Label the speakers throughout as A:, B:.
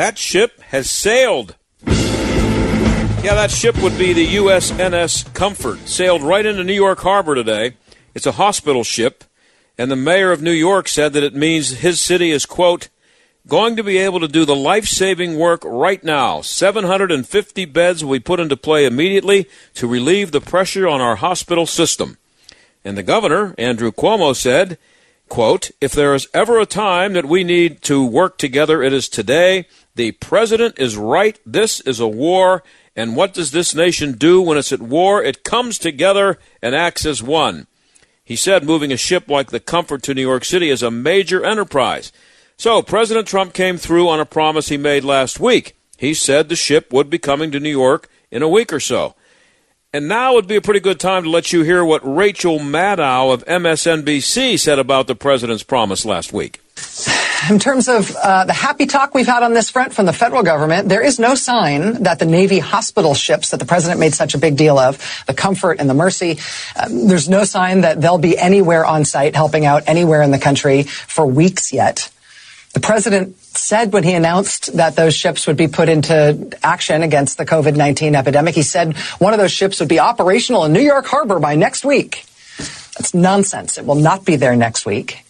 A: That ship has sailed. Yeah, that ship would be the USNS Comfort. Sailed right into New York Harbor today. It's a hospital ship, and the mayor of New York said that it means his city is, quote, going to be able to do the life saving work right now. 750 beds will be put into play immediately to relieve the pressure on our hospital system. And the governor, Andrew Cuomo, said, quote, If there is ever a time that we need to work together, it is today. The president is right. This is a war. And what does this nation do when it's at war? It comes together and acts as one. He said moving a ship like the Comfort to New York City is a major enterprise. So President Trump came through on a promise he made last week. He said the ship would be coming to New York in a week or so. And now would be a pretty good time to let you hear what Rachel Maddow of MSNBC said about the president's promise last week.
B: In terms of uh, the happy talk we've had on this front from the federal government, there is no sign that the Navy hospital ships that the president made such a big deal of, the Comfort and the Mercy, uh, there's no sign that they'll be anywhere on site helping out anywhere in the country for weeks yet. The president said when he announced that those ships would be put into action against the COVID 19 epidemic, he said one of those ships would be operational in New York Harbor by next week. That's nonsense. It will not be there next week.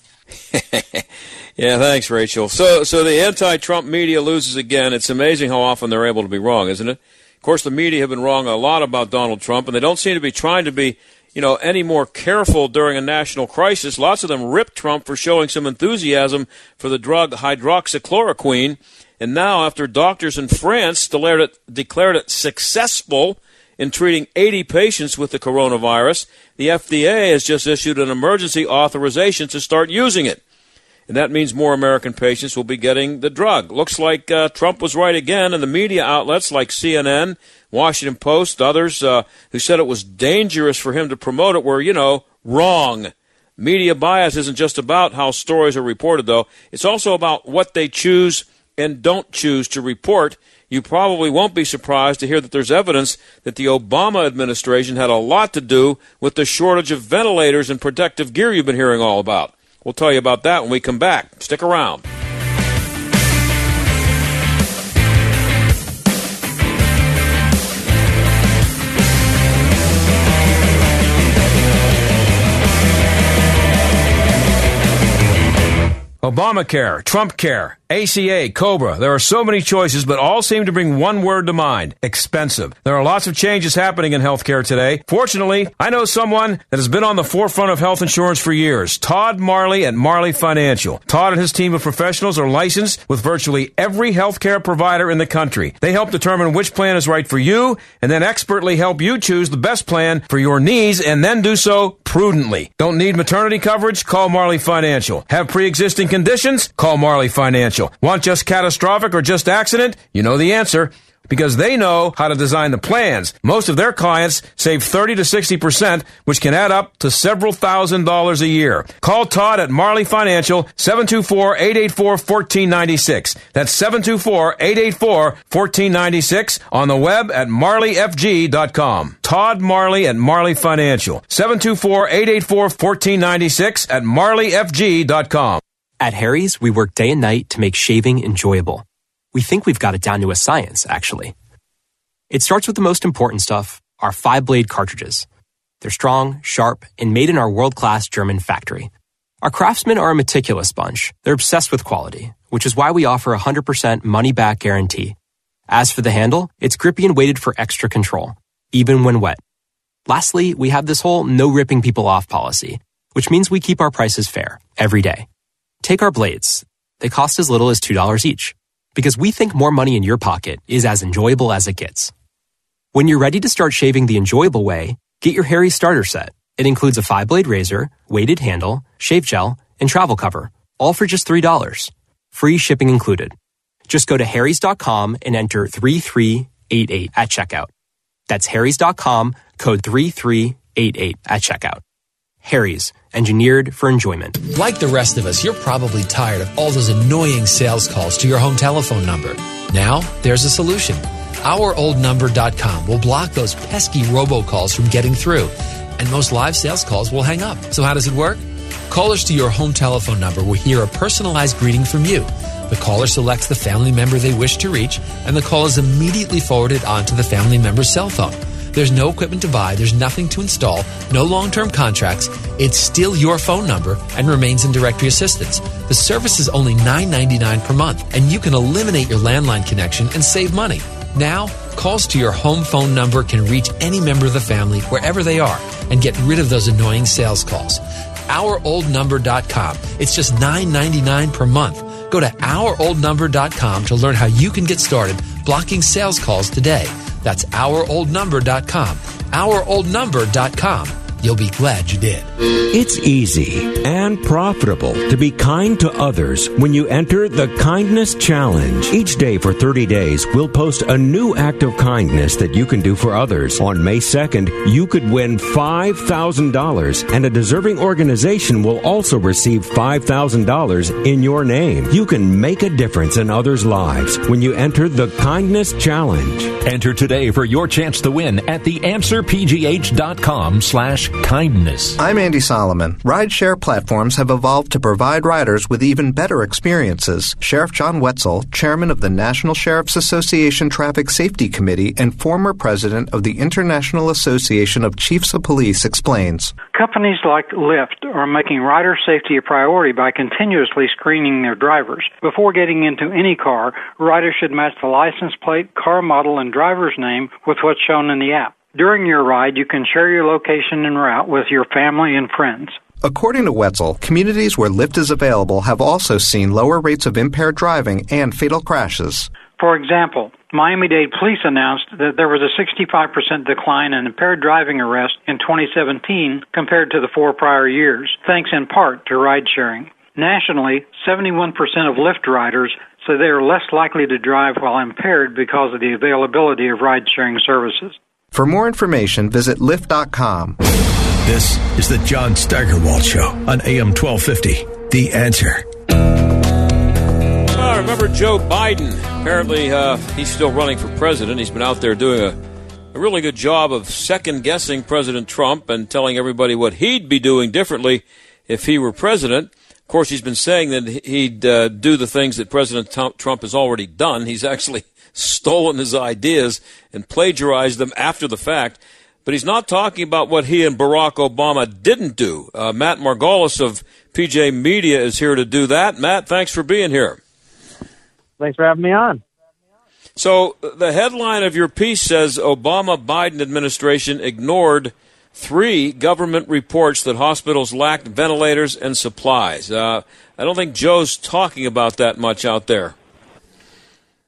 A: yeah, thanks, Rachel. So, so the anti-Trump media loses again. It's amazing how often they're able to be wrong, isn't it? Of course, the media have been wrong a lot about Donald Trump, and they don't seem to be trying to be you know, any more careful during a national crisis. Lots of them ripped Trump for showing some enthusiasm for the drug hydroxychloroquine. And now, after doctors in France declared it, declared it successful in treating 80 patients with the coronavirus, the FDA has just issued an emergency authorization to start using it. And that means more American patients will be getting the drug. Looks like uh, Trump was right again, and the media outlets like CNN Washington Post, others uh, who said it was dangerous for him to promote it were, you know, wrong. Media bias isn't just about how stories are reported, though. It's also about what they choose and don't choose to report. You probably won't be surprised to hear that there's evidence that the Obama administration had a lot to do with the shortage of ventilators and protective gear you've been hearing all about. We'll tell you about that when we come back. Stick around. Obamacare, Trump Care, ACA, Cobra. There are so many choices, but all seem to bring one word to mind expensive. There are lots of changes happening in healthcare today. Fortunately, I know someone that has been on the forefront of health insurance for years Todd Marley at Marley Financial. Todd and his team of professionals are licensed with virtually every healthcare provider in the country. They help determine which plan is right for you and then expertly help you choose the best plan for your needs and then do so prudently. Don't need maternity coverage? Call Marley Financial. Have pre existing conditions? Call Marley Financial. Want just catastrophic or just accident? You know the answer because they know how to design the plans. Most of their clients save 30 to 60%, which can add up to several thousand dollars a year. Call Todd at Marley Financial, 724-884-1496. That's 724-884-1496 on the web at marleyfg.com. Todd Marley at Marley Financial, 724-884-1496 at marleyfg.com.
C: At Harry's, we work day and night to make shaving enjoyable. We think we've got it down to a science, actually. It starts with the most important stuff our five blade cartridges. They're strong, sharp, and made in our world class German factory. Our craftsmen are a meticulous bunch. They're obsessed with quality, which is why we offer a 100% money back guarantee. As for the handle, it's grippy and weighted for extra control, even when wet. Lastly, we have this whole no ripping people off policy, which means we keep our prices fair every day. Take our blades. They cost as little as $2 each because we think more money in your pocket is as enjoyable as it gets. When you're ready to start shaving the enjoyable way, get your Harry starter set. It includes a five blade razor, weighted handle, shave gel, and travel cover, all for just $3. Free shipping included. Just go to Harry's.com and enter 3388 at checkout. That's Harry's.com, code 3388 at checkout. Harry's, engineered for enjoyment.
D: Like the rest of us, you're probably tired of all those annoying sales calls to your home telephone number. Now, there's a solution. OurOldNumber.com will block those pesky robocalls from getting through, and most live sales calls will hang up. So, how does it work? Callers to your home telephone number will hear a personalized greeting from you. The caller selects the family member they wish to reach, and the call is immediately forwarded onto the family member's cell phone. There's no equipment to buy, there's nothing to install, no long term contracts. It's still your phone number and remains in directory assistance. The service is only $9.99 per month, and you can eliminate your landline connection and save money. Now, calls to your home phone number can reach any member of the family wherever they are and get rid of those annoying sales calls. OurOldNumber.com. It's just $9.99 per month. Go to OurOldNumber.com to learn how you can get started blocking sales calls today. That's OurOldNumber.com. OurOldNumber.com. You'll be glad you did.
E: It's easy and profitable to be kind to others when you enter the Kindness Challenge. Each day for 30 days, we'll post a new act of kindness that you can do for others. On May 2nd, you could win $5,000 and a deserving organization will also receive $5,000 in your name. You can make a difference in others' lives when you enter the Kindness Challenge.
F: Enter today for your chance to win at theanswerpgh.com slash kindness.
G: I'm Andy Solomon. Rideshare platforms have evolved to provide riders with even better experiences. Sheriff John Whetsel, chairman of the National Sheriff's Association Traffic Safety Committee and former president of the International Association of Chiefs of Police, explains.
H: Companies like Lyft are making rider safety a priority by continuously screening their drivers. Before getting into any car, riders should match the license plate, car model, and driver's name with what's shown in the app. During your ride, you can share your location and route with your family and friends.
G: According to Whetsel, communities where Lyft is available have also seen lower rates of impaired driving and fatal crashes.
H: For example, Miami Dade police announced that there was a 65% decline in impaired driving arrests in 2017 compared to the four prior years, thanks in part to ride sharing. Nationally, 71% of Lyft riders say they are less likely to drive while impaired because of the availability of ride sharing services.
G: For more information, visit Lyft.com.
I: This is the John Steigerwald Show on AM 1250. The answer.
A: Uh, remember Joe Biden? Apparently, uh, he's still running for president. He's been out there doing a, a really good job of second guessing President Trump and telling everybody what he'd be doing differently if he were president. Of course, he's been saying that he'd uh, do the things that President Trump has already done. He's actually stolen his ideas and plagiarized them after the fact. But he's not talking about what he and Barack Obama didn't do. Uh, Matt Margolis of PJ Media is here to do that. Matt, thanks for being here.
J: Thanks for having me on.
A: So the headline of your piece says Obama Biden administration ignored three government reports that hospitals lacked ventilators and supplies. Uh, I don't think Joe's talking about that much out there.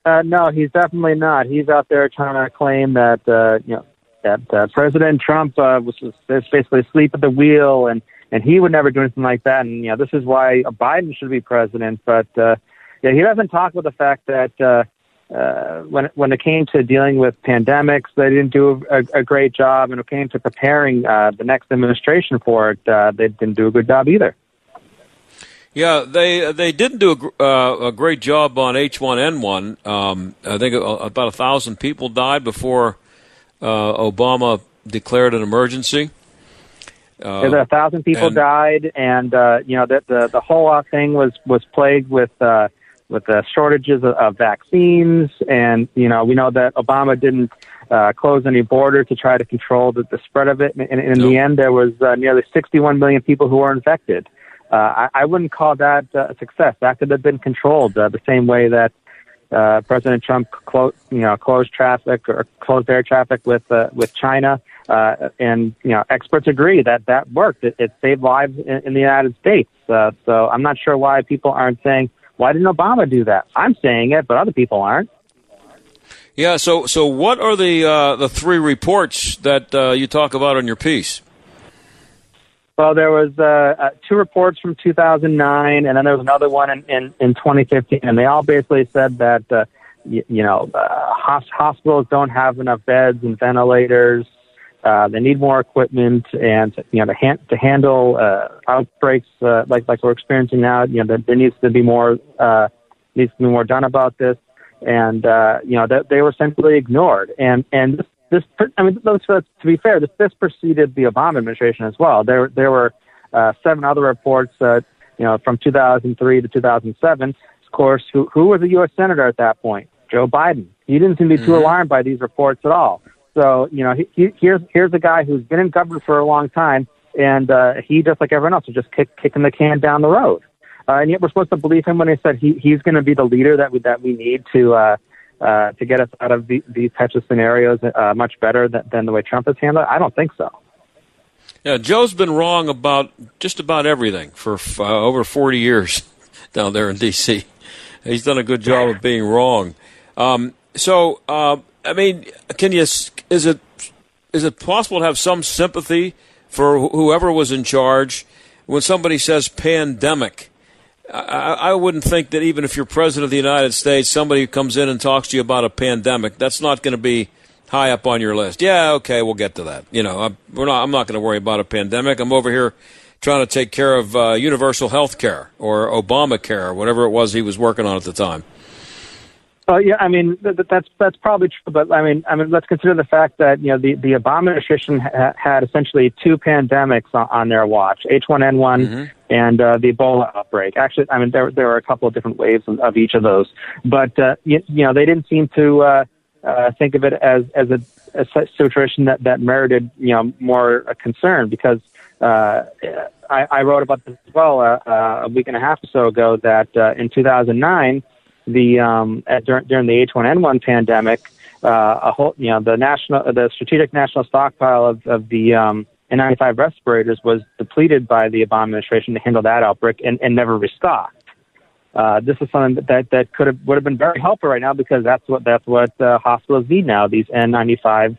J: Uh, no, he's definitely not. He's out there trying to claim that uh, you know that uh, President Trump uh, was, was basically asleep at the wheel, and and he would never do anything like that. And you know this is why Biden should be president. But uh, yeah, he doesn't talk about the fact that uh, uh, when when it came to dealing with pandemics, they didn't do a, a great job, and when it came to preparing uh, the next administration for it, uh, they didn't do a good job either.
A: Yeah, they they didn't do a, uh, a great job on H1N1. Um, I think about a thousand people died before uh, Obama declared an emergency.
J: Uh, a thousand people and, died, and uh, you know that the the whole thing was was plagued with uh, with the shortages of, of vaccines, and you know we know that Obama didn't uh, close any border to try to control the, the spread of it, and, and in nope. the end there was uh, nearly 61 million people who were infected. Uh, I, I wouldn't call that uh, a success. That could have been controlled uh, the same way that uh, President Trump closed, you know, closed traffic or closed air traffic with uh, with China. Uh, and you know, experts agree that that worked. It, it saved lives in, in the United States. Uh, so I'm not sure why people aren't saying, "Why didn't Obama do that?" I'm saying it, but other people aren't.
A: Yeah. So, so what are the uh, the three reports that uh, you talk about in your piece?
J: Well, there was uh, uh, two reports from 2009, and then there was another one in, in, in 2015, and they all basically said that uh, you, you know uh, hospitals don't have enough beds and ventilators. Uh, they need more equipment, and you know to, han- to handle uh, outbreaks uh, like like we're experiencing now. You know there, there needs to be more uh, needs to be more done about this, and uh, you know that they were essentially ignored. And and this, this I mean, those to be fair, this this preceded the Obama administration as well. There there were uh, seven other reports, uh, you know, from 2003 to 2007. Of course, who who was a U.S. senator at that point? Joe Biden. He didn't seem to be too mm-hmm. alarmed by these reports at all. So, you know, he, he, here's here's a guy who's been in government for a long time, and uh, he, just like everyone else, is just kick, kicking the can down the road. Uh, and yet, we're supposed to believe him when he said he, he's going to be the leader that we that we need to uh, uh, to get us out of the, these types of scenarios uh, much better than, than the way Trump has handled it. I don't think so.
A: Yeah, Joe's been wrong about just about everything for uh, over 40 years down there in D.C. He's done a good job of being wrong. Um, so, uh, I mean, can you? Is it is it possible to have some sympathy for whoever was in charge when somebody says pandemic? I, I wouldn't think that even if you're president of the United States, somebody comes in and talks to you about a pandemic, that's not going to be high up on your list. Yeah, okay, we'll get to that. You know, I'm, we're not. Not going to worry about a pandemic. I'm over here trying to take care of uh, universal health care or Obamacare or whatever it was he was working on at the time.
J: Uh, yeah, I mean th- that's that's probably true, but I mean, I mean, let's consider the fact that you know the the Obama administration ha- had essentially two pandemics on, on their watch: H1N1 mm-hmm. and uh, the Ebola outbreak. Actually, I mean, there there were a couple of different waves of, of each of those, but uh, you, you know, they didn't seem to uh, uh, think of it as as a, a situation that that merited you know more uh, concern because. Uh, I, I wrote about this as well uh, uh, a week and a half or so ago that uh, in 2009 the um, at, during, during the H1N1 pandemic, uh, a whole you know the national the strategic national stockpile of of the um, N95 respirators was depleted by the Obama administration to handle that outbreak and, and never restocked. Uh, this is something that that could have would have been very helpful right now because that's what that's what uh, hospitals need now these N95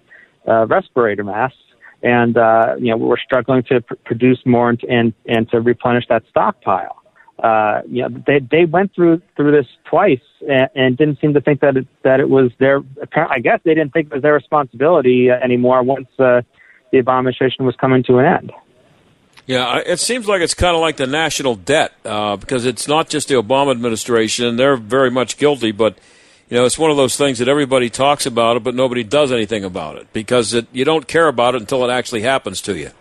J: uh, respirator masks and uh, you know we're struggling to pr- produce more and, and and to replenish that stockpile uh, you know, they they went through through this twice and, and didn't seem to think that it, that it was their. I guess they didn't think it was their responsibility anymore once uh, the Obama administration was coming to an end.
A: Yeah, it seems like it's kind of like the national debt uh, because it's not just the Obama administration; they're very much guilty, but. You know, it's one of those things that everybody talks about it, but nobody does anything about it because it, you don't care about it until it actually happens to you.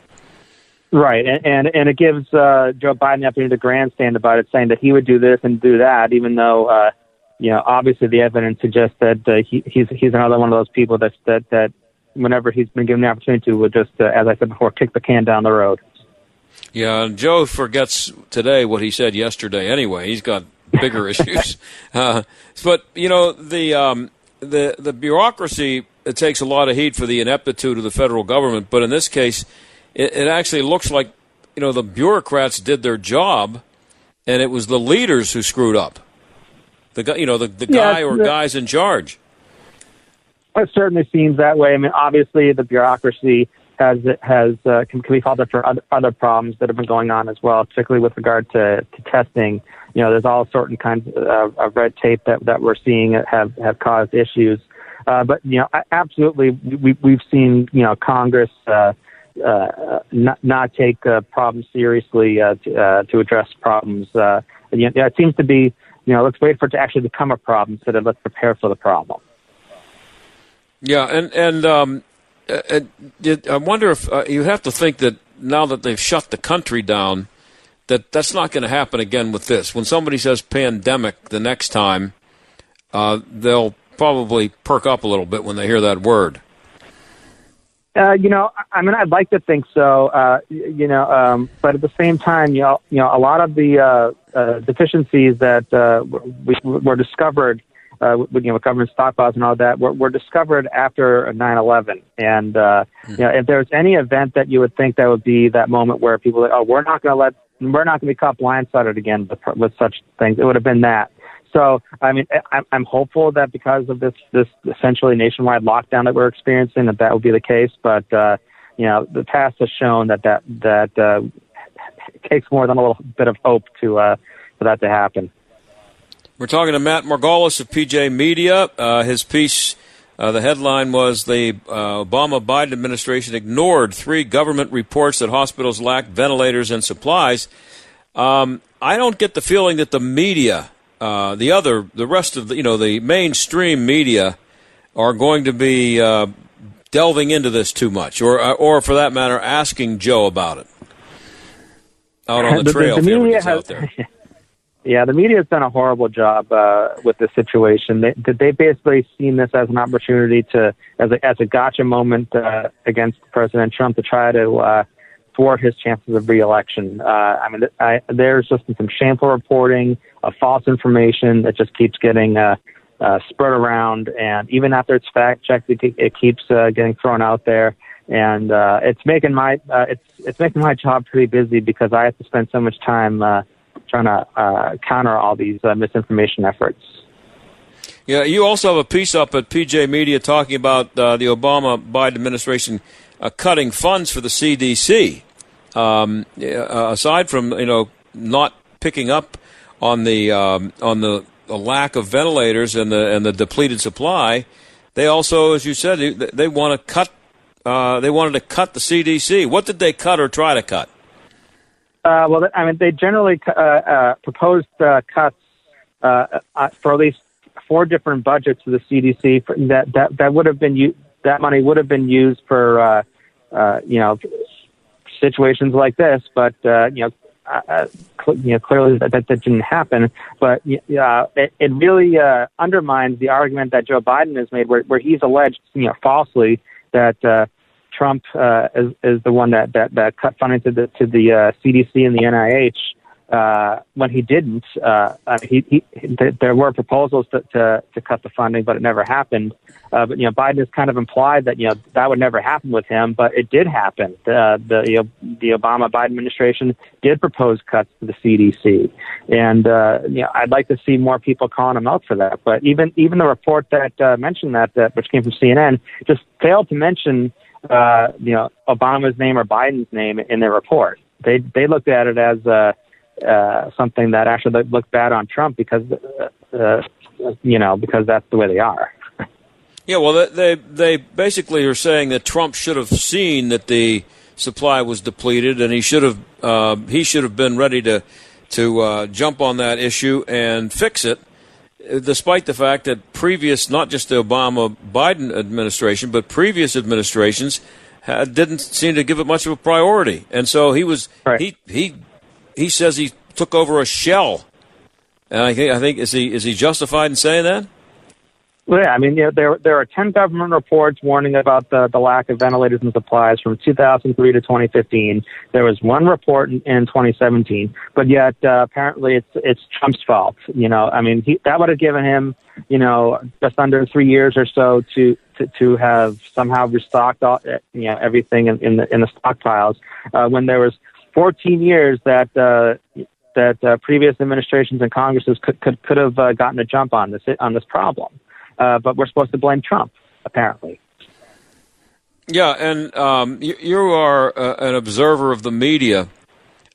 J: Right, and and, and it gives uh, Joe Biden the opportunity to grandstand about it, saying that he would do this and do that, even though uh, you know obviously the evidence suggests that uh, he, he's he's another one of those people that that that whenever he's been given the opportunity to, would just, uh, as I said before, kick the can down the road.
A: Yeah, and Joe forgets today what he said yesterday. Anyway, he's got bigger issues. Uh, but you know the um, the the bureaucracy it takes a lot of heat for the ineptitude of the federal government, but in this case it, it actually looks like you know the bureaucrats did their job, and it was the leaders who screwed up. The guy, you know, the, the guy yeah, or the, guys in charge.
J: It certainly seems that way. I mean, obviously, the bureaucracy has has uh, can, can be called up for other, other problems that have been going on as well, particularly with regard to, to testing. You know, there's all certain kinds of, of red tape that that we're seeing have have caused issues. Uh, but you know, absolutely, we, we've seen you know Congress. Uh, uh, not, not take uh, problems seriously uh, to, uh, to address problems. Uh, you know, it seems to be, you know, let's wait for it to actually become a problem instead of let's prepare for the problem.
A: Yeah, and and um, I wonder if uh, you have to think that now that they've shut the country down, that that's not going to happen again with this. When somebody says pandemic the next time, uh, they'll probably perk up a little bit when they hear that word.
J: Uh, you know, I mean, I'd like to think so. Uh, you know, um, but at the same time, you know, you know, a lot of the uh, uh, deficiencies that uh, we, were discovered, uh, with, you know, with government stockpiles and all that, were, were discovered after 9/11. And uh, mm-hmm. you know, if there's any event that you would think that would be that moment where people, are like, oh, we're not going to let, we're not going to be caught blindsided again with, with such things, it would have been that. So, I mean, I'm hopeful that because of this this essentially nationwide lockdown that we're experiencing, that that will be the case. But uh, you know, the past has shown that that that uh, takes more than a little bit of hope to uh, for that to happen.
A: We're talking to Matt Margolis of PJ Media. Uh, his piece, uh, the headline was the uh, Obama Biden administration ignored three government reports that hospitals lack ventilators and supplies. Um, I don't get the feeling that the media, uh, the other, the rest of the, you know, the mainstream media, are going to be uh, delving into this too much, or, uh, or for that matter, asking Joe about it out on the trail.
J: the,
A: the
J: media
A: has.
J: Yeah, the media has done a horrible job uh, with this situation. They they basically seen this as an opportunity to as a as a gotcha moment uh, against President Trump to try to uh, thwart his chances of reelection. Uh, I mean, I, there's just some shameful reporting of false information that just keeps getting uh, uh, spread around, and even after it's fact checked, it, it keeps uh, getting thrown out there. And uh, it's making my uh, it's it's making my job pretty busy because I have to spend so much time uh, trying to uh, counter all these uh, misinformation efforts.
A: Yeah, you also have a piece up at PJ Media talking about uh, the Obama Biden administration uh, cutting funds for the CDC. Um, uh, aside from you know not picking up on the um, on the, the, lack of ventilators and the and the depleted supply, they also, as you said, they, they want to cut. Uh, they wanted to cut the CDC. What did they cut or try to cut?
J: Uh, well, I mean, they generally uh, uh, proposed cuts for at least four different budgets of the CDC. That that that would have been u- that money would have been used for uh, uh, you know situations like this, but uh, you know. Uh, cl- you know, clearly that, that, that didn't happen, but uh, it, it really uh, undermines the argument that Joe Biden has made, where, where he's alleged, you know, falsely that uh, Trump uh, is, is the one that, that, that cut funding to the to the uh, CDC and the NIH. Uh, when he didn't, uh, he, he, th- there were proposals to, to, to cut the funding, but it never happened. Uh, but you know, Biden has kind of implied that you know that would never happen with him, but it did happen. The you know, the Obama Biden administration did propose cuts to the CDC, and uh, you know, I'd like to see more people calling him out for that. But even even the report that uh, mentioned that, that which came from CNN, just failed to mention uh, you know, Obama's name or Biden's name in their report. They they looked at it as uh, something that actually looked bad on Trump because, uh, uh, you know, because that's the way they are.
A: Yeah, well, they they basically are saying that Trump should have seen that the supply was depleted, and he should have uh, he should have been ready to to uh, jump on that issue and fix it despite the fact that previous, not just the Obama Biden administration, but previous administrations had, didn't seem to give it much of a priority. And so he was right. he he he says he took over a shell. And I think I think is he is he justified in saying that?
J: Well, yeah, I mean, know, there there are ten government reports warning about the the lack of ventilators and supplies from 2003 to 2015. There was one report in, in 2017, but yet uh, apparently it's it's Trump's fault. You know, I mean, he, that would have given him, you know, just under three years or so to to, to have somehow restocked all, you know everything in, in the in the stockpiles uh, when there was 14 years that. Uh, that uh, previous administrations and Congresses could could, could have uh, gotten a jump on this on this problem uh, but we're supposed to blame Trump, apparently.
A: Yeah, and um, you, you, are uh, an observer of the media.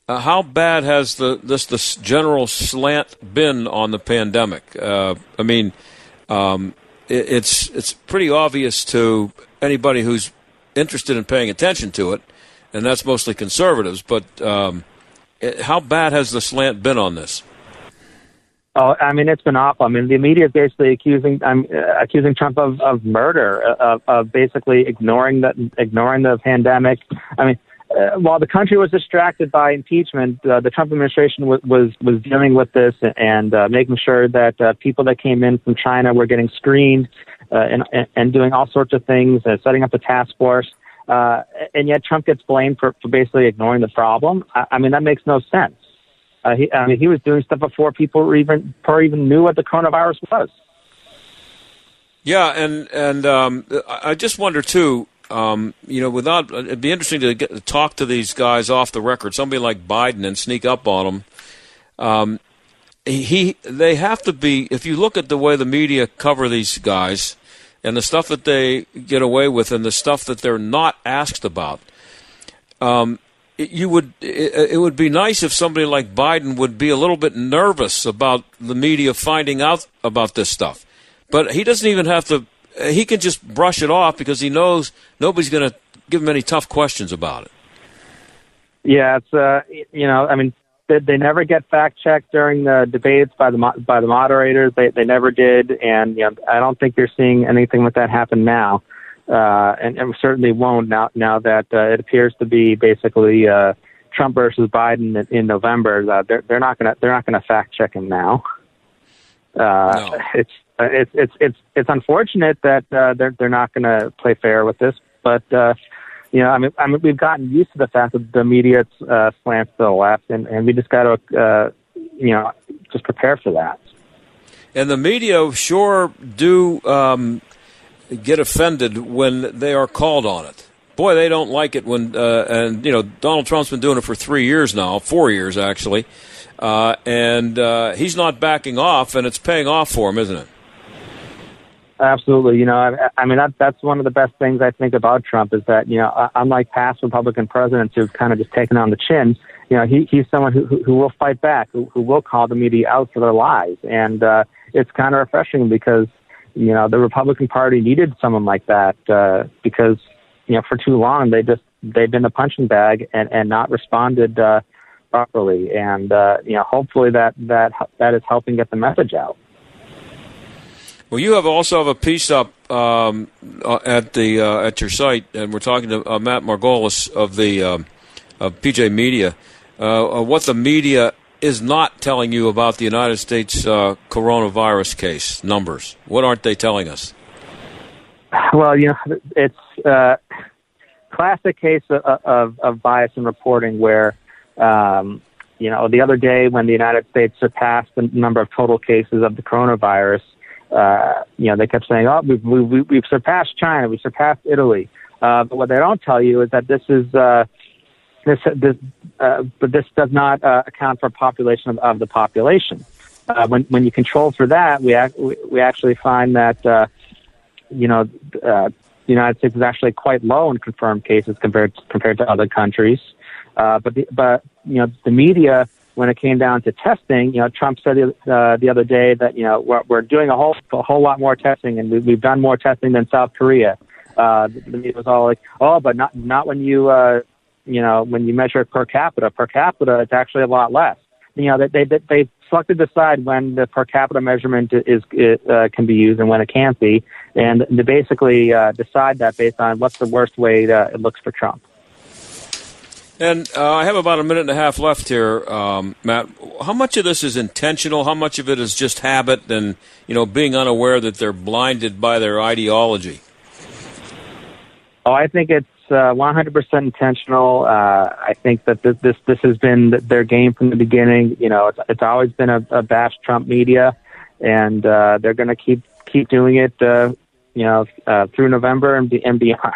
A: Uh, how bad has the this this general slant been on the pandemic? Uh, I mean, um, it, it's it's pretty obvious to anybody who's interested in paying attention to it, and that's mostly conservatives. But um, it, how bad has the slant been on this?
J: Oh, I mean, it's been awful. I mean, the media is basically accusing uh, accusing Trump of of murder, uh, of, of basically ignoring the ignoring the pandemic. I mean, uh, while the country was distracted by impeachment, uh, the Trump administration w- was was dealing with this and uh, making sure that uh, people that came in from China were getting screened uh, and, and doing all sorts of things, uh, setting up a task force. Uh, and yet Trump gets blamed for, for basically ignoring the problem. I, I mean, that makes no sense. Uh, he, I mean, he was doing stuff before people even before even knew what the coronavirus was.
A: Yeah, and and um, I just wonder too. Um, you know, without it'd be interesting to get talk to these guys off the record. Somebody like Biden and sneak up on them. Um, he they have to be. If you look at the way the media cover these guys and the stuff that they get away with and the stuff that they're not asked about, um, you would it would be nice if somebody like Biden would be a little bit nervous about the media finding out about this stuff. But he doesn't even have to he can just brush it off because he knows nobody's going to give him any tough questions about it.
J: Yeah, it's uh you know, I mean they, they never get fact checked during the debates by the by the moderators. They they never did and you know, I don't think you're seeing anything with that happen now uh, and, and certainly won't now. Now that uh, it appears to be basically uh, Trump versus Biden in, in November, uh, they're they're not going to they're not going to fact check him now. Uh, no. It's uh, it's it's it's it's unfortunate that uh, they're they're not going to play fair with this, but uh, you know, I mean, I mean, we've gotten used to the fact that the media uh, slants to the left, and and we just got to uh, you know just prepare for that.
A: And the media sure do um, get offended when they are called on it. Boy, they don't like it when, uh, and you know, Donald Trump's been doing it for three years now, four years actually, uh, and uh, he's not backing off, and it's paying off for him, isn't it?
J: Absolutely. You know, I, I mean, that, that's one of the best things I think about Trump is that, you know, unlike past Republican presidents who've kind of just taken on the chin, you know, he, he's someone who, who, will fight back, who, who will call the media out for their lies. And uh, it's kind of refreshing because, you know, the Republican Party needed someone like that uh, because, you know, for too long they just they've been a punching bag and and not responded uh, properly. And uh, you know, hopefully that that that is helping get the message out.
A: Well, you have also have a piece up um, uh, at the uh, at your site, and we're talking to uh, Matt Margolis of the um, of PJ Media. Uh, what the media is not telling you about the United States uh, coronavirus case numbers? What aren't they telling us?
J: Well, you know, it's uh, classic case of, of, of bias in reporting where, um, you know, the other day when the United States surpassed the number of total cases of the coronavirus, uh, you know, they kept saying, oh, we've, we've, we've surpassed China, we've surpassed Italy. Uh, but what they don't tell you is that this is, uh, this, this, uh, but this does not uh, account for population of, of the population. Uh, when when you control for that, we ac- we actually find that uh, you know uh, the United States is actually quite low in confirmed cases compared to, compared to other countries. Uh, but the, but you know the media when it came down to testing, you know Trump said uh, the other day that you know we're, we're doing a whole a whole lot more testing and we, we've done more testing than South Korea. Uh, the media was all like, oh, but not not when you uh, you know, when you measure it per capita, per capita, it's actually a lot less. You know, they they they selected to decide when the per capita measurement is uh, can be used and when it can't be, and to basically uh, decide that based on what's the worst way that it looks for Trump.
A: And uh, I have about a minute and a half left here, um, Matt. How much of this is intentional? How much of it is just habit and you know being unaware that they're blinded by their ideology?
J: Oh, I think it's uh, 100% intentional. Uh, I think that this, this this has been their game from the beginning. You know, it's, it's always been a, a bash Trump media, and uh, they're going to keep keep doing it. Uh, you know, uh, through November and, and beyond.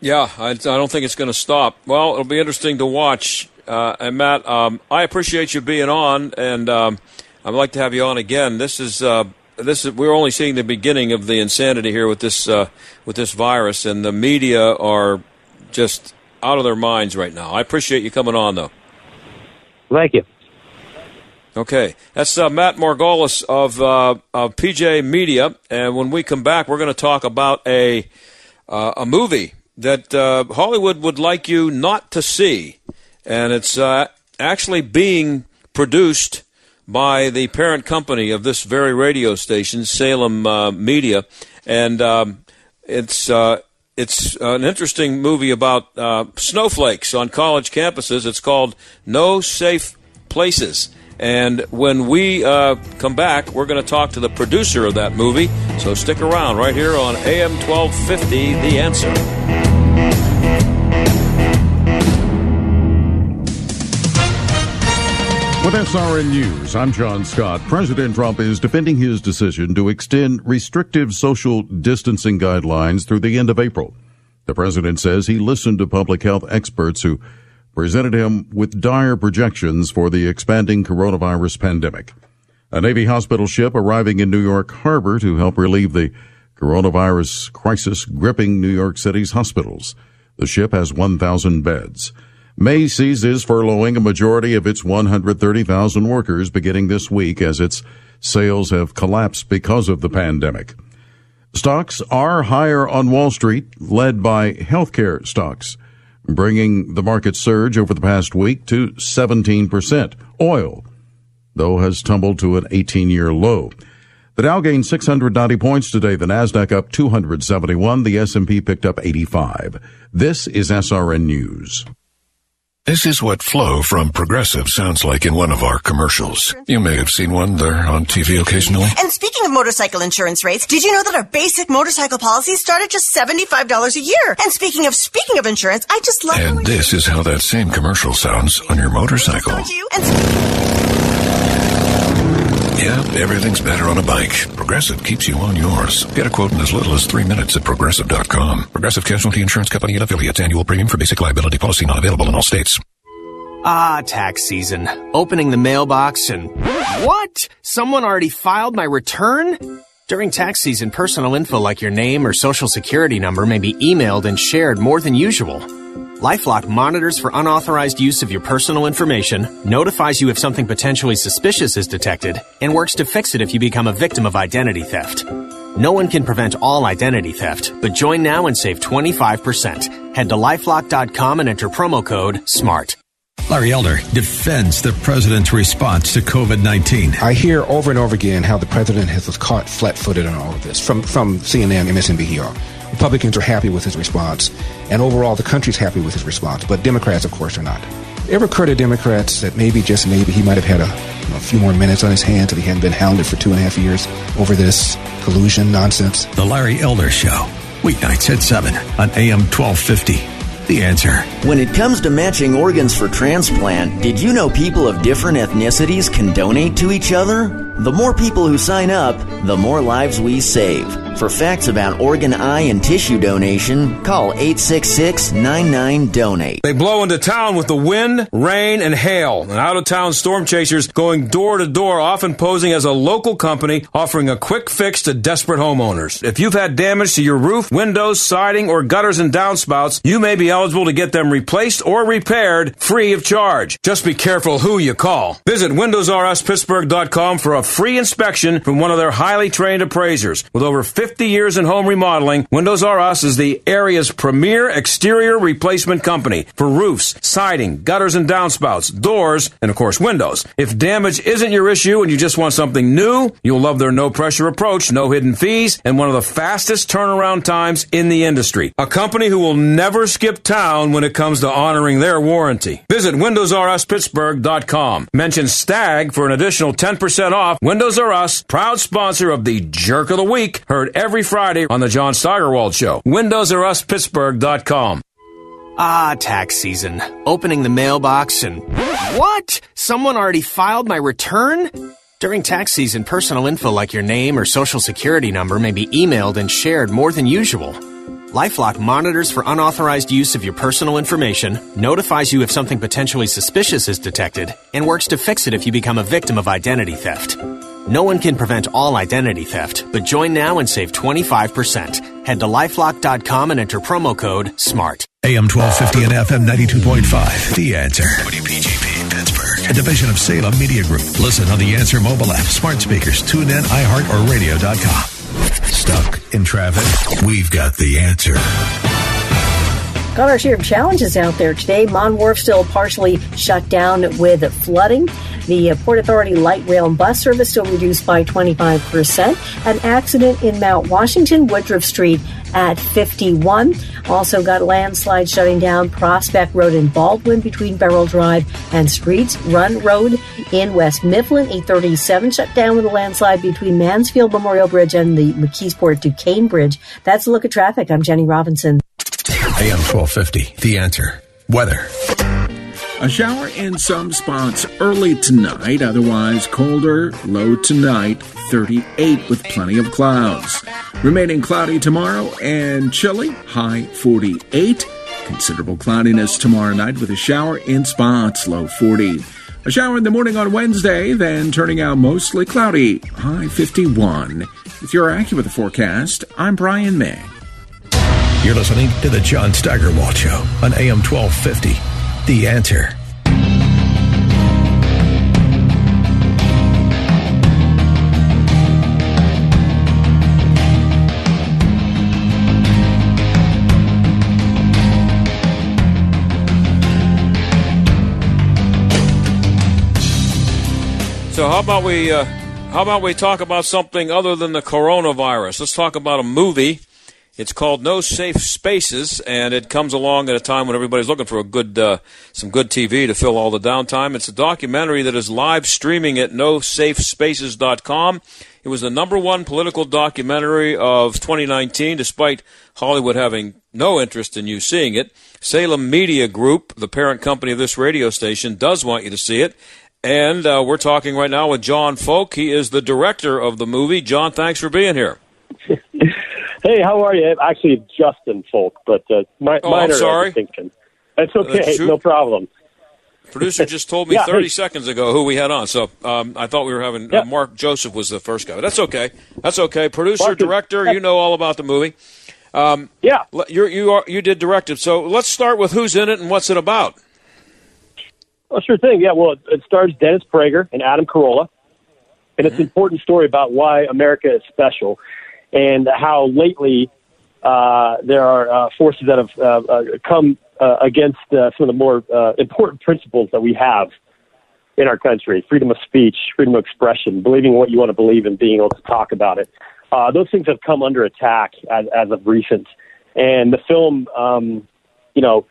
A: Yeah, I, I don't think it's going to stop. Well, it'll be interesting to watch. Uh, and Matt, um, I appreciate you being on, and um, I'd like to have you on again. This is uh, this is we're only seeing the beginning of the insanity here with this uh, with this virus, and the media are just out of their minds right now. I appreciate you coming on, though.
J: Thank you.
A: Okay, that's uh, Matt Margolis of uh, of PJ Media, and when we come back, we're going to talk about a uh, a movie that uh, Hollywood would like you not to see, and it's uh, actually being produced by the parent company of this very radio station, Salem uh, Media, and um, it's uh, it's an interesting movie about uh, snowflakes on college campuses. It's called No Safe Spaces. And when we uh, come back, we're going to talk to the producer of that movie. So stick around right here on AM 1250, The Answer.
K: With SRN News, I'm John Scott. President Trump is defending his decision to extend restrictive social distancing guidelines through the end of April. The president says he listened to public health experts who presented him with dire projections for the expanding coronavirus pandemic. A Navy hospital ship arriving in New York Harbor to help relieve the coronavirus crisis gripping New York City's hospitals. The ship has 1,000 beds. Macy's is furloughing a majority of its 130,000 workers beginning this week as its sales have collapsed because of the pandemic. Stocks are higher on Wall Street, led by healthcare stocks, bringing the market surge over the past week to 17%. Oil, though, has tumbled to an 18 year low. The Dow gained 690 points today. The Nasdaq up 271. The S&P picked up 85. This is SRN News.
L: This is what Flo from Progressive sounds like in one of our commercials. You may have seen one there on TV occasionally.
M: And speaking of motorcycle insurance rates, did you know that our basic motorcycle policy start at just $75 a year? And speaking of speaking of insurance, I just love
L: And this is how that same commercial sounds on your motorcycle.
M: you. And
L: Yeah, everything's better on a bike. Progressive keeps you on yours. Get a quote in as little as three minutes at progressive.com. Progressive Casualty Insurance Company and affiliates. Annual premium for basic liability policy not available in all states.
N: Ah, tax season. Opening the mailbox and what? Someone already filed my return? During tax season, personal info like your name or social security number may be emailed and shared more than usual. LifeLock monitors for unauthorized use of your personal information, notifies you if something potentially suspicious is detected, and works to fix it if you become a victim of identity theft. No one can prevent all identity theft, but join now and save 25%. Head to lifelock.com and enter promo code SMART.
O: Larry Elder defends the president's response to COVID 19.
P: I hear over and over again how the president has caught flat footed on all of this from, from CNN, and MSNBC. Republicans are happy with his response, and overall the country's happy with his response, but Democrats, of course, are not. Ever occurred to Democrats that maybe, just maybe, he might have had a, you know, a few more minutes on his hands if he hadn't been hounded for two and a half years over this collusion nonsense?
O: The Larry Elder Show, weeknights at 7 on AM 1250. The answer.
Q: When it comes to matching organs for transplant, did you know people of different ethnicities can donate to each other? The more people who sign up, the more lives we save. For facts about organ, eye, and tissue donation, call 866-99-DONATE.
A: They blow into town with the wind, rain, and hail. And out of town storm chasers going door to door, often posing as a local company offering a quick fix to desperate homeowners. If you've had damage to your roof, windows, siding, or gutters and downspouts, you may be eligible to get them replaced or repaired free of charge. Just be careful who you call. Visit WindowsRUsPittsburgh.com for a free inspection from one of their highly trained appraisers. With over 50 years in home remodeling, Windows R Us is the area's premier exterior replacement company for roofs, siding, gutters and downspouts, doors, and of course windows. If damage isn't your issue and you just want something new, you'll love their no pressure approach, no hidden fees, and one of the fastest turnaround times in the industry. A company who will never skip town when it comes to honoring their warranty. Visit WindowsRUsPittsburgh.com. Mention STAG for an additional 10% off. Windows R Us, proud sponsor of the Jerk of the Week, heard every Friday on the John Steigerwald Show. WindowsRUsPittsburgh.com.
N: Ah, tax season. Opening the mailbox and what? Someone already filed my return? During tax season, personal info like your name or social security number may be emailed and shared more than usual. LifeLock monitors for unauthorized use of your personal information, notifies you if something potentially suspicious is detected, and works to fix it if you become a victim of identity theft. No one can prevent all identity theft, but join now and save 25%. Head to lifelock.com and enter promo code SMART.
O: AM 1250 and FM 92.5. The answer. WPGP Pittsburgh. A division of Salem Media Group. Listen on the Answer mobile app, smart speakers, tune in, iHeart, or radio.com. Stuck in traffic? We've got the answer.
R: Got our share of challenges out there today. Mon Wharf still partially shut down with flooding. The Port Authority light rail and bus service still reduced by 25%. An accident in Mount Washington, Woodruff Street at 51. Also got landslide shutting down Prospect Road in Baldwin between Beryl Drive and Streets. Run Road in West Mifflin, 837 shut down with a landslide between Mansfield Memorial Bridge and the McKeesport Duquesne Bridge. That's a look at traffic. I'm Jenny Robinson.
O: AM 1250. The answer. Weather.
S: A shower in some spots early tonight, otherwise colder, low tonight, 38 with plenty of clouds. Remaining cloudy tomorrow and chilly, high 48. Considerable cloudiness tomorrow night with a shower in spots, low 40. A shower in the morning on Wednesday, then turning out mostly cloudy, high 51. if With AccuWeather forecast, I'm Brian May.
O: You're listening to The John Steigerwald Show on AM 1250. The answer.
A: So how about we uh, how about we talk about something other than the coronavirus? Let's talk about a movie. It's called No Safe Spaces, and it comes along at a time when everybody's looking for a good uh, some good TV to fill all the downtime. It's a documentary that is live streaming at NoSafeSpaces.com. It was the number one political documentary of 2019, despite Hollywood having no interest in you seeing it. Salem Media Group, the parent company of this radio station, does want you to see it. And uh, we're talking right now with John Folk. He is the director of the movie. John, thanks for being here.
T: hey, how are you? Actually, Justin Folk, but uh, my,
A: oh,
T: minor
A: I'm sorry.
T: distinction. That's okay. That's no problem.
A: Producer just told me
T: Yeah,
A: 30
T: hey.
A: seconds ago who we had on, so um, I thought we were having uh, Mark Joseph was the first guy. But that's okay. That's okay. Producer,
T: Mark is-
A: director, you know all about the movie. Um,
T: yeah,
A: you you are you did direct it. So let's start with who's in it and what's it about.
T: Well, sure thing. Yeah, well, it, it stars Dennis Prager and Adam Carolla, and it's an important story about why America is special and how lately uh, there are uh, forces that have uh, uh, come uh, against uh, some of the more uh, important principles that we have in our country freedom of speech, freedom of expression, believing what you want to believe and being able to talk about it. Uh, those things have come under attack as, as of recent. And the film, um, you know,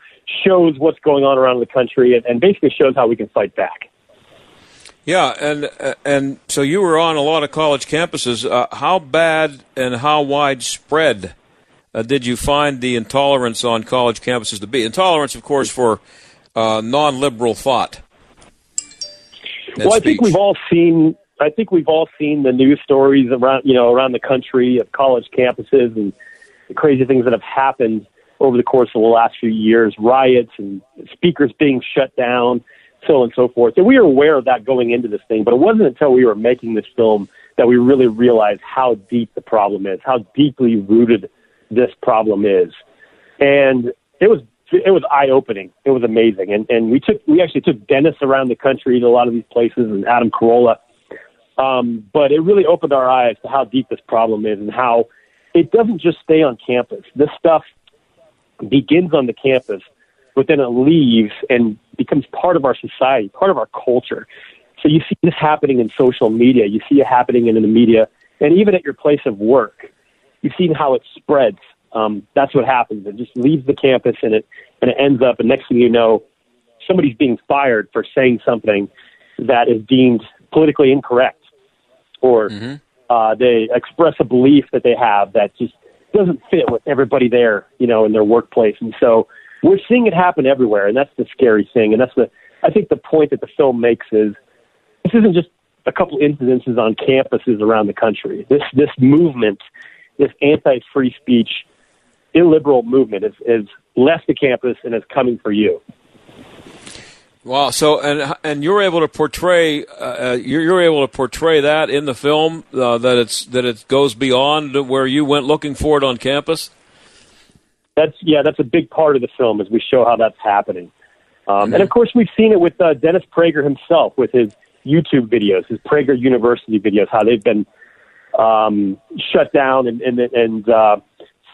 T: shows what's going on around the country and, and basically shows how we can fight back.
A: Yeah, and and so you were on a lot of college campuses. Uh, how bad and how widespread uh, did you find the intolerance on college campuses to be? Intolerance, of course, for uh, non-liberal thought.
T: well, I think we've all seen. I think we've all seen the news stories around, you know, around the country of college campuses and the crazy things that have happened over the course of the last few years, riots and speakers being shut down, so and so forth. And we were aware of that going into this thing, but it wasn't until we were making this film that we really realized how deep the problem is, how deeply rooted this problem is. And it was it was eye opening. It was amazing. And and we took we actually took Dennis around the country to a lot of these places and Adam Carolla. Um, but it really opened our eyes to how deep this problem is and how it doesn't just stay on campus. This stuff begins on the campus, but then it leaves and becomes part of our society, part of our culture. So you see this happening in social media, you see it happening in the media, and even at your place of work. You've seen how it spreads. Um, that's what happens. It just leaves the campus and it and it ends up. And next thing you know, somebody's being fired for saying something that is deemed politically incorrect, or uh, they express a belief that they have that just doesn't fit with everybody there, you know, in their workplace. And so we're seeing it happen everywhere, and that's the scary thing. And that's the I think the point that the film makes is this isn't just a couple incidences on campuses around the country. This this movement, this anti-free speech, illiberal movement, is, is left the campus and is coming for you.
A: Wow. So and and you're able to portray uh, you're, you're able to portray that in the film uh, that it's that it goes beyond where you went looking for it on campus.
T: That's yeah, that's a big part of the film as we show how that's happening. Um, And of course, we've seen it with uh, Dennis Prager himself with his YouTube videos, his Prager University videos, how they've been um, shut down and and, and uh,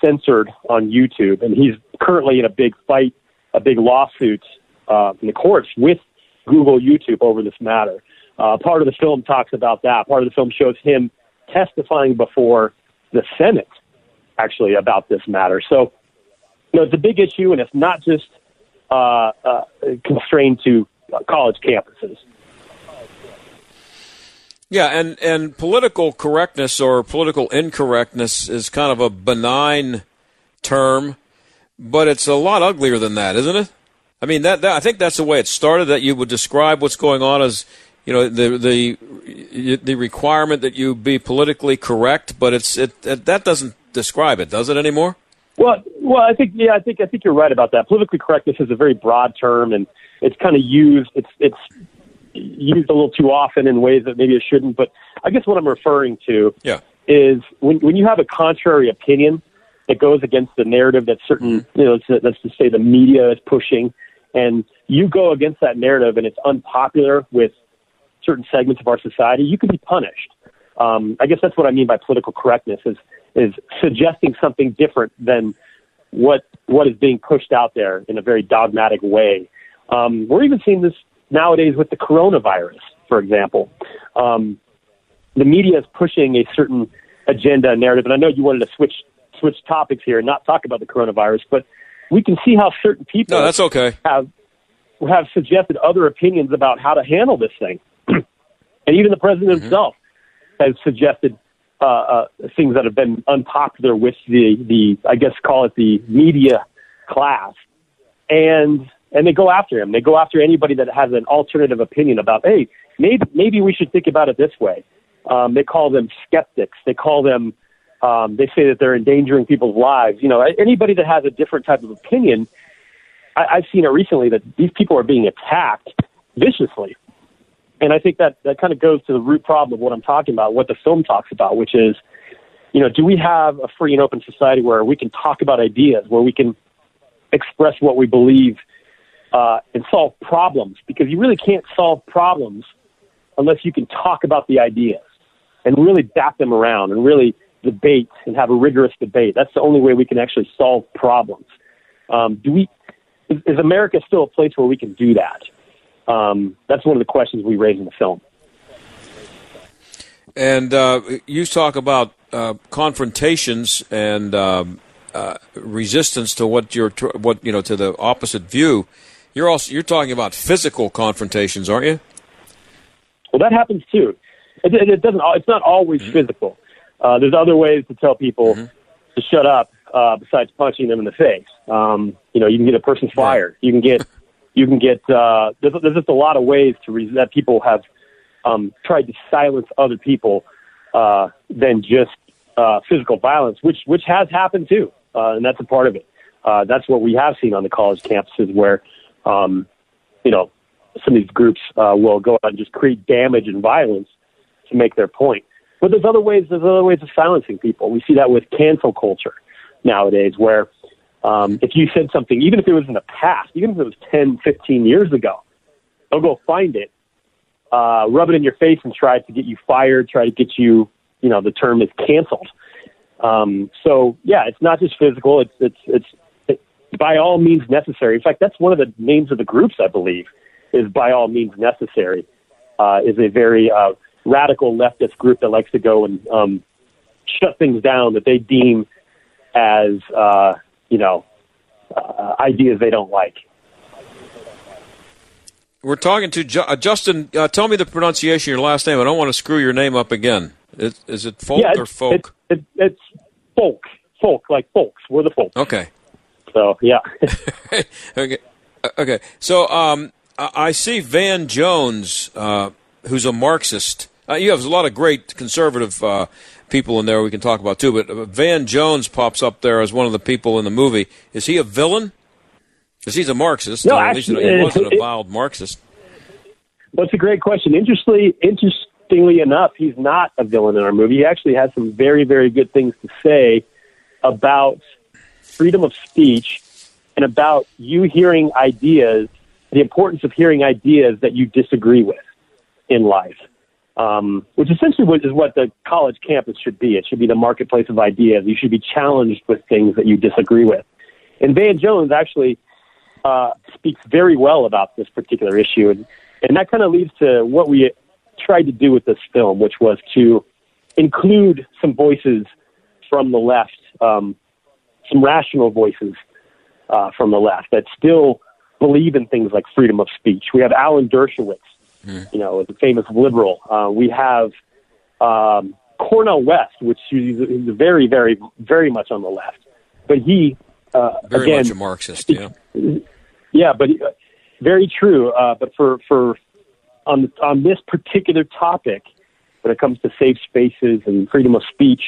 T: censored on YouTube. And he's currently in a big fight, a big lawsuit uh, in the courts with Google YouTube over this matter. Uh, part of the film talks about that. Part of the film shows him testifying before the Senate, actually, about this matter. So, know, it's a big issue, and it's not just uh, uh, constrained to college campuses.
A: Yeah, and and political correctness or political incorrectness is kind of a benign term, but it's a lot uglier than that, isn't it? I mean, that, that I think that's the way it started. That you would describe what's going on as, you know, the the the requirement that you be politically correct, but it's it, it that doesn't describe it, does it anymore?
T: Well, well, I think yeah, I think I think you're right about that. Politically correctness is a very broad term, and it's kind of used. It's it's used a little too often in ways that maybe it shouldn't. But I guess what I'm referring to
A: Yeah.
T: is when when you have a contrary opinion that goes against the narrative that certain, you know, let's, let's just say the media is pushing, and you go against that narrative and it's unpopular with certain segments of our society, you can be punished. Um, I guess that's what I mean by political correctness is is suggesting something different than what what is being pushed out there in a very dogmatic way. Um, we're even seeing this nowadays with the coronavirus, for example. Um, the media is pushing a certain agenda narrative, and I know you wanted to switch switch topics here and not talk about the coronavirus, but we can see how certain people
A: no, that's okay.
T: have have suggested other opinions about how to handle this thing, and even the president mm-hmm. himself has suggested uh, uh, things that have been unpopular with the the I guess call it the media class, and and they go after him. They go after anybody that has an alternative opinion about hey maybe maybe we should think about it this way. Um, they call them skeptics. They call them um, they say that they're endangering people's lives. You know anybody that has a different type of opinion. I, I've seen it recently that these people are being attacked viciously and I think that that kind of goes to the root problem of what I'm talking about, what the film talks about, which is, you know, do we have a free and open society where we can talk about ideas, where we can express what we believe uh, and solve problems? Because you really can't solve problems unless you can talk about the ideas and really bat them around and really debate and have a rigorous debate. That's the only way we can actually solve problems. Um, do we? Is, is America still a place where we can do that? Um, that's one of the questions we raise in the film.
A: And uh, you talk about uh, confrontations and um, uh, resistance to what you're what you know to the opposite view. You're also you're talking about physical confrontations, aren't you?
T: Well, that happens too. It, it, it doesn't. It's not always mm-hmm. physical. Uh, there's other ways to tell people mm-hmm. to shut up uh, besides punching them in the face. Um, you know, you can get a person fired. You can get you can get uh, there's, there's just a lot of ways to re- that people have um, tried to silence other people uh, than just uh, physical violence, which which has happened too, uh, and that's a part of it. Uh, that's what we have seen on the college campuses, where um, you know some of these groups uh, will go out and just create damage and violence to make their point. But there's other ways. There's other ways of silencing people. We see that with cancel culture nowadays, where um, if you said something, even if it was in the past, even if it was 10, 15 years ago, they'll go find it, uh, rub it in your face, and try to get you fired, try to get you, you know, the term is canceled. Um, so yeah, it's not just physical. It's it's it's it, by all means necessary. In fact, that's one of the names of the groups, I believe, is by all means necessary. Uh, is a very uh, radical leftist group that likes to go and um, shut things down that they deem as uh, you know, uh, ideas they don't like.
A: We're talking to Ju- uh, Justin. Uh, tell me the pronunciation of your last name. I don't want to screw your name up again. Is, is it folk
T: yeah,
A: or folk?
T: It, it, it's folk. Folk, like folks. We're the folks.
A: Okay.
T: So, yeah.
A: okay. Uh, okay. So, um, I see Van Jones, uh, who's a Marxist. Uh, you have a lot of great conservative uh, people in there we can talk about too. But uh, Van Jones pops up there as one of the people in the movie. Is he a villain? Because he's a Marxist.
T: No,
A: actually, he wasn't a vile Marxist.
T: It's a great question. Interestingly, interestingly enough, he's not a villain in our movie. He actually has some very, very good things to say about freedom of speech and about you hearing ideas, the importance of hearing ideas that you disagree with in life um, which essentially is what the college campus should be. It should be the marketplace of ideas. You should be challenged with things that you disagree with. And Van Jones actually uh, speaks very well about this particular issue, and, and that kind of leads to what we tried to do with this film, which was to include some voices from the left, um, some rational voices uh, from the left that still believe in things like freedom of speech. We have Alan Dershowitz, mm. you know, the famous liberal. Uh, we have um, Cornel West, which he's very, very, very much on the left, but he uh,
A: very
T: again,
A: much a Marxist. Yeah,
T: yeah, but uh, very true. Uh, but for for on on this particular topic, when it comes to safe spaces and freedom of speech,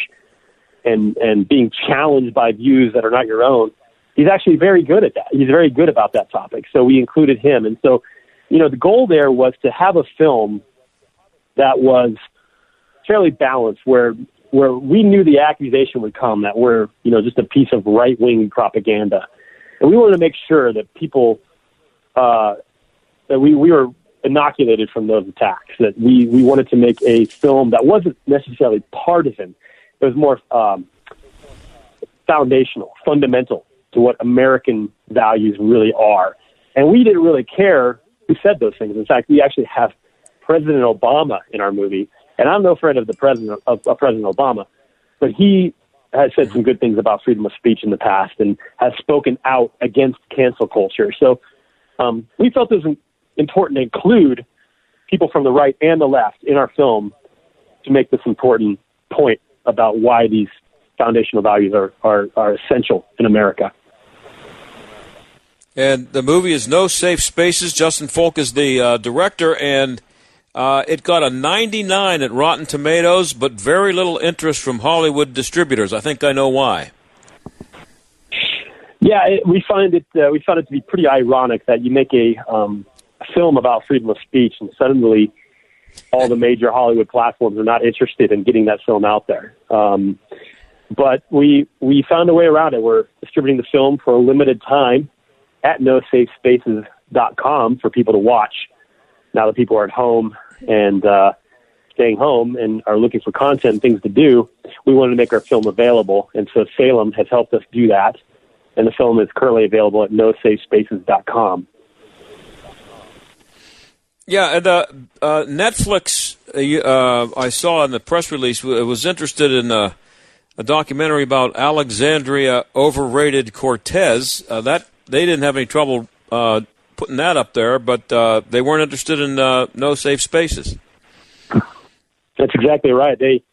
T: and and being challenged by views that are not your own, he's actually very good at that. He's very good about that topic. So we included him, and so you know, the goal there was to have a film that was fairly balanced, where where we knew the accusation would come that we're you know just a piece of right wing propaganda, and we wanted to make sure that people uh, that we we were inoculated from those attacks. That we we wanted to make a film that wasn't necessarily partisan. It was more um, foundational, fundamental to what American values really are. And we didn't really care who said those things. In fact, we actually have President Obama in our movie, and I'm no friend of the president of, of President Obama, but he has said some good things about freedom of speech in the past and has spoken out against cancel culture. So um, we felt it was important to include people from the right and the left in our film to make this important point about why these foundational values are, are, are essential in America.
A: And the movie is No Safe Spaces. Justin Folk is the uh, director, and uh, it got a 99 at Rotten Tomatoes, but very little interest from Hollywood distributors. I think I know why.
T: Yeah, it, we find it uh, we found it to be pretty ironic that you make a, um, film about freedom of speech, and suddenly all the major Hollywood platforms are not interested in getting that film out there. Um, but we we found a way around it. We're distributing the film for a limited time at nosafespaces.com for people to watch. Now that people are at home and uh, staying home and are looking for content and things to do, we wanted to make our film available. And so Salem has helped us do that. And the film is currently available at nosafespaces.com.
A: Yeah, and uh, uh, Netflix, uh, uh I saw in the press release, was interested in uh, a documentary about Alexandria overrated Cortez. Uh, that they didn't have any trouble putting that up there, but they weren't interested in no safe spaces.
T: That's exactly right. They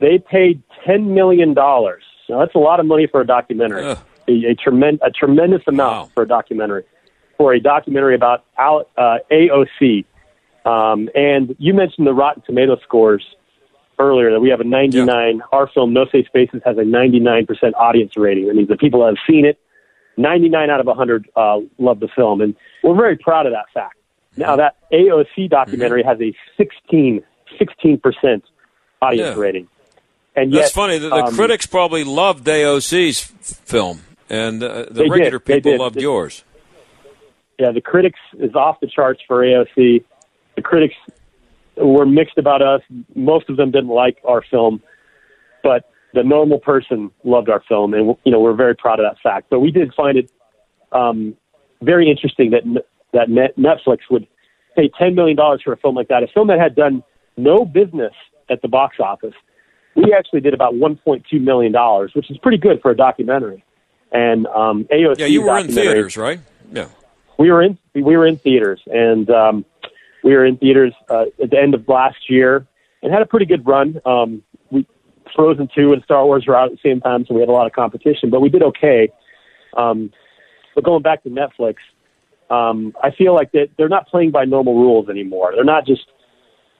T: they paid ten million dollars. Now that's a lot of money for a documentary. A, a, tremend, a tremendous amount wow. for a documentary for a documentary about uh, AOC. Um, and you mentioned the Rotten Tomato scores earlier that we have a 99. Yeah. Our film, No Safe Spaces, has a 99% audience rating. That means the people that have seen it, 99 out of 100 uh, love the film. And we're very proud of that fact. Now, that AOC documentary mm-hmm. has a 16, 16% audience yeah. rating. And yet,
A: That's funny. The, the um, critics probably loved AOC's film, and uh, the regular
T: did.
A: people loved yours
T: yeah, the critics is off the charts for AOC. The critics were mixed about us. Most of them didn't like our film, but the normal person loved our film, and you know we're very proud of that fact. But we did find it um, very interesting that that Netflix would pay ten million dollars for a film like that, a film that had done no business at the box office. We actually did about one point two million dollars, which is pretty good for a documentary. And um, AOC
A: yeah, you were in theaters, right? Yeah
T: we were in we were in theaters, and um, we were in theaters uh, at the end of last year, and had a pretty good run. Um, Frozen Two and Star Wars were out at the same time, so we had a lot of competition, but we did okay. Um, but going back to Netflix, um, I feel like that they're not playing by normal rules anymore. They're not just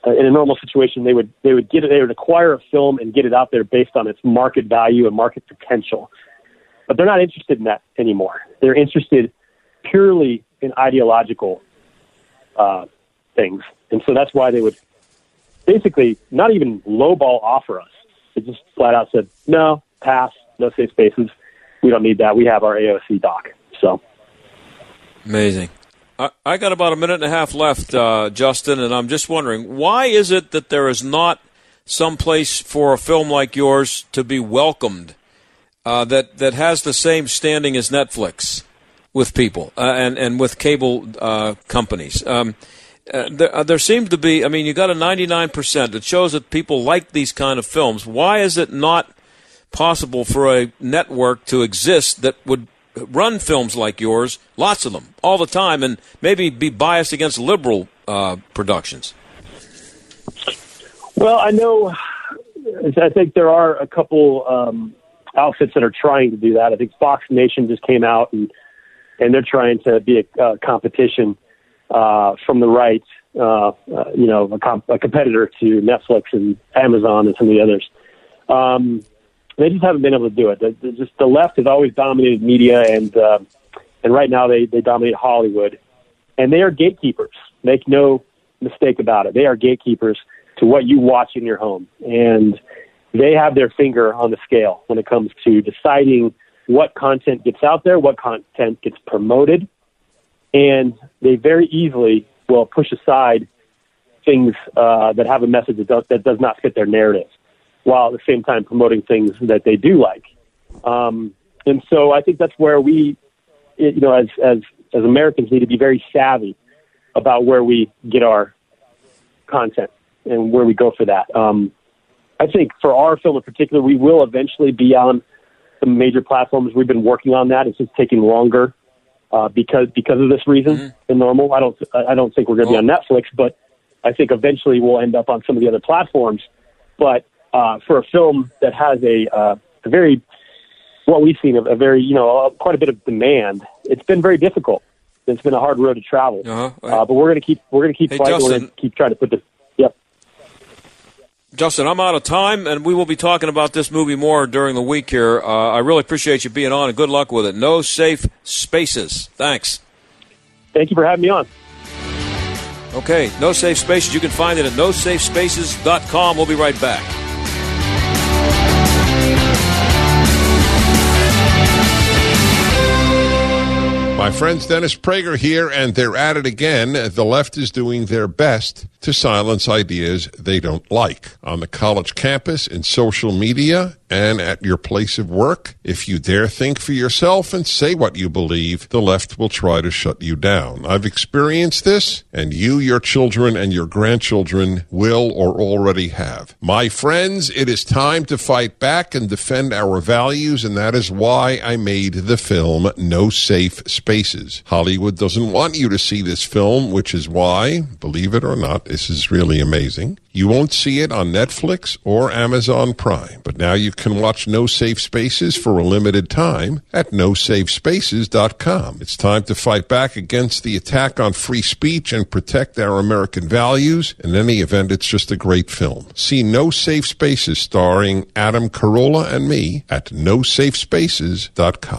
T: uh, in a normal situation. They would they would get it, they would acquire a film and get it out there based on its market value and market potential. But they're not interested in that anymore. They're interested purely in ideological uh, things. And so that's why they would basically not even lowball offer us. They just flat out said, no, pass, no safe spaces. We don't need that. We have our AOC doc. So
A: amazing. I, I got about a minute and a half left, uh, Justin, and I'm just wondering why is it that there is not some place for a film like yours to be welcomed uh, that that has the same standing as Netflix? with people uh, and and with cable uh, companies. Um, uh, there, uh, there seems to be. I mean, you got a ninety nine percent. It shows that people like these kind of films. Why is it not possible for a network to exist that would run films like yours, lots of them, all the time, and maybe be biased against liberal uh, productions?
T: Well, I know. I think there are a couple um, outfits that are trying to do that. I think Fox Nation just came out and and they're trying to be a, a competition uh, from the right, uh, uh, you know, a, comp- a competitor to Netflix and Amazon and some of the others. Um, they just haven't been able to do it. The, the, just the left has always dominated media, and uh, and right now they they dominate Hollywood, and they are gatekeepers. Make no mistake about it. They are gatekeepers to what you watch in your home, and they have their finger on the scale when it comes to deciding what content gets out there, what content gets promoted, and they very easily will push aside things uh, that have a message that does, that does not fit their narrative, while at the same time promoting things that they do like. Um, and so I think that's where we, you know, as as as Americans, need to be very savvy about where we get our content and where we go for that. Um, I think for our film in particular, we will eventually be on some major platforms. We've been working on that. It's just taking longer uh, because because of this reason mm-hmm. than normal. I don't I don't think we're going to be on Netflix, but I think eventually we'll end up on some of the other platforms. But uh, for a film that has a, uh, a very what we've seen a, a very you know a, quite a bit of demand, it's been very difficult. It's been a hard road to travel. Uh-huh. Uh, but we're going to keep we're going to keep hey, fighting. Justin, we're going to keep trying to put this. Yep.
A: Justin, I'm out of time, and we will be talking about this movie more during the week here. Uh, I really appreciate you being on, and good luck with it. No safe spaces. Thanks.
T: Thank you for having me on.
A: Okay, No Safe Spaces. You can find it at nosafespaces.com. We'll be right back.
U: My friends Dennis Prager here, and they're at it again. The left is doing their best to silence ideas they don't like on the college campus, in social media, and at your place of work. If you dare think for yourself and say what you believe, the left will try to shut you down. I've experienced this, and you, your children, and your grandchildren will or already have. My friends, it is time to fight back and defend our values, and that is why I made the film No Safe Spaces. Hollywood doesn't want you to see this film, which is why, believe it or not, this is really amazing. You won't see it on Netflix or Amazon Prime, but now you can watch No Safe Spaces for a limited time at nosafespaces.com. It's time to fight back against the attack on free speech and protect our American values. In any event, it's just a great film. See No Safe Spaces starring Adam Carolla and me at nosafespaces.com.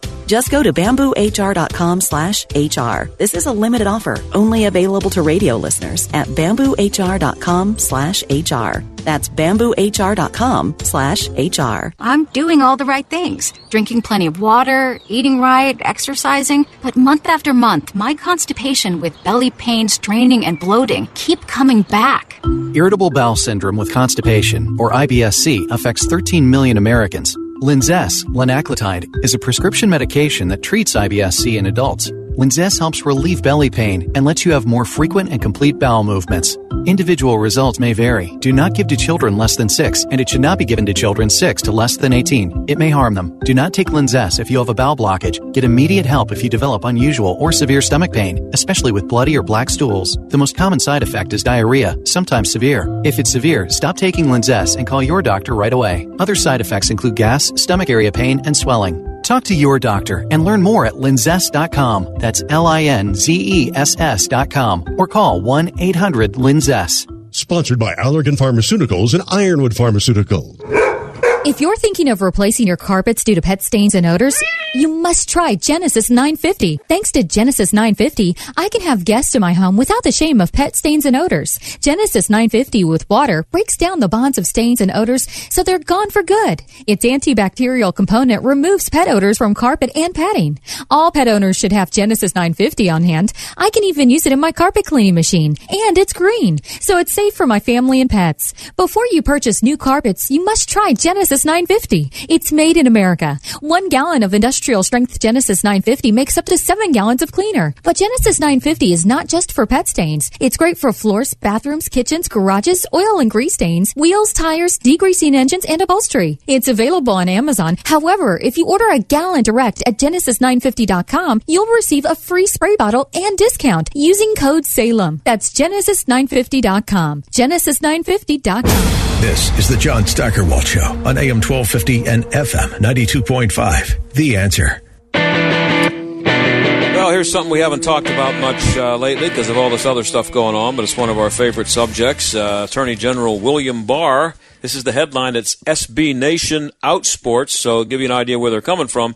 V: Just go to bamboohr.com slash HR. This is a limited offer, only available to radio listeners at bamboohr.com slash HR. That's bamboohr.com slash HR.
W: I'm doing all the right things. Drinking plenty of water, eating right, exercising. But month after month, my constipation with belly pain, straining, and bloating keep coming back.
X: Irritable bowel syndrome with constipation, or IBSC, affects 13 million Americans. Linzess, linaclotide, is a prescription medication that treats IBS-C in adults. Linzess helps relieve belly pain and lets you have more frequent and complete bowel movements. Individual results may vary. Do not give to children less than 6, and it should not be given to children 6 to less than 18. It may harm them. Do not take Linzess if you have a bowel blockage. Get immediate help if you develop unusual or severe stomach pain, especially with bloody or black stools. The most common side effect is diarrhea, sometimes severe. If it's severe, stop taking Linzess and call your doctor right away. Other side effects include gas, stomach area pain, and swelling. Talk to your doctor and learn more at linzess.com. That's L I N Z E S S.com or call 1 800 Linzess.
Y: Sponsored by Allergan Pharmaceuticals and Ironwood Pharmaceuticals.
Z: If you're thinking of replacing your carpets due to pet stains and odors, you must try Genesis 950. Thanks to Genesis 950, I can have guests in my home without the shame of pet stains and odors. Genesis 950 with water breaks down the bonds of stains and odors so they're gone for good. Its antibacterial component removes pet odors from carpet and padding. All pet owners should have Genesis 950 on hand. I can even use it in my carpet cleaning machine. And it's green, so it's safe for my family and pets. Before you purchase new carpets, you must try Genesis Genesis 950. It's made in America. One gallon of industrial strength Genesis 950 makes up to seven gallons of cleaner. But Genesis 950 is not just for pet stains. It's great for floors, bathrooms, kitchens, garages, oil and grease stains, wheels, tires, degreasing engines, and upholstery. It's available on Amazon. However, if you order a gallon direct at Genesis950.com, you'll receive a free spray bottle and discount using code SALEM. That's Genesis950.com. Genesis950.com.
O: This is the John Steigerwald Show on AM 1250 and FM 92.5. The answer.
A: Well, here's something we haven't talked about much uh, lately because of all this other stuff going on, but it's one of our favorite subjects. Uh, Attorney General William Barr. This is the headline. It's SB Nation Outsports, so give you an idea where they're coming from.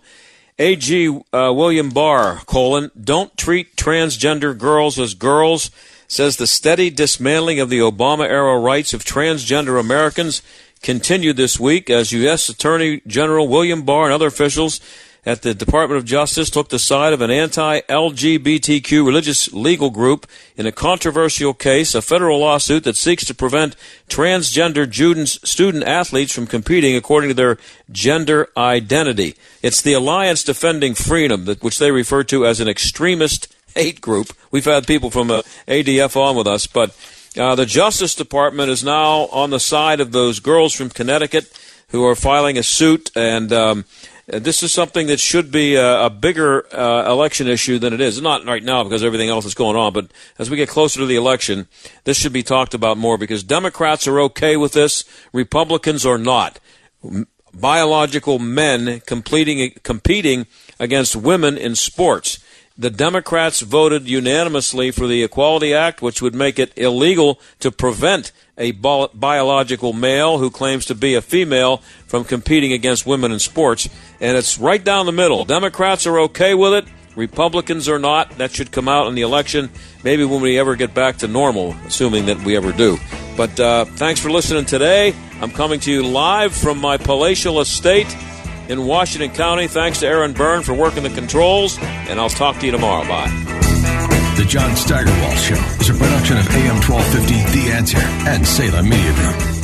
A: AG uh, William Barr, colon, don't treat transgender girls as girls, says the steady dismantling of the Obama era rights of transgender Americans continued this week as U.S. Attorney General William Barr and other officials at the Department of Justice took the side of an anti LGBTQ religious legal group in a controversial case, a federal lawsuit that seeks to prevent transgender student athletes from competing according to their gender identity. It's the Alliance Defending Freedom, which they refer to as an extremist hate group. We've had people from uh, ADF on with us, but uh, the Justice Department is now on the side of those girls from Connecticut who are filing a suit and. Um, this is something that should be a, a bigger uh, election issue than it is. Not right now because everything else is going on, but as we get closer to the election, this should be talked about more because Democrats are okay with this, Republicans are not. Biological men completing, competing against women in sports. The Democrats voted unanimously for the Equality Act, which would make it illegal to prevent a biological male who claims to be a female from competing against women in sports. And it's right down the middle. Democrats are okay with it. Republicans are not. That should come out in the election, maybe when we ever get back to normal, assuming that we ever do. But uh, thanks for listening today. I'm coming to you live from my palatial estate in Washington County. Thanks to Aaron Byrne for working the controls, and I'll talk to you tomorrow. Bye.
O: The John Steigerwald Show is a production of AM 1250 The Answer and Salem Media Group.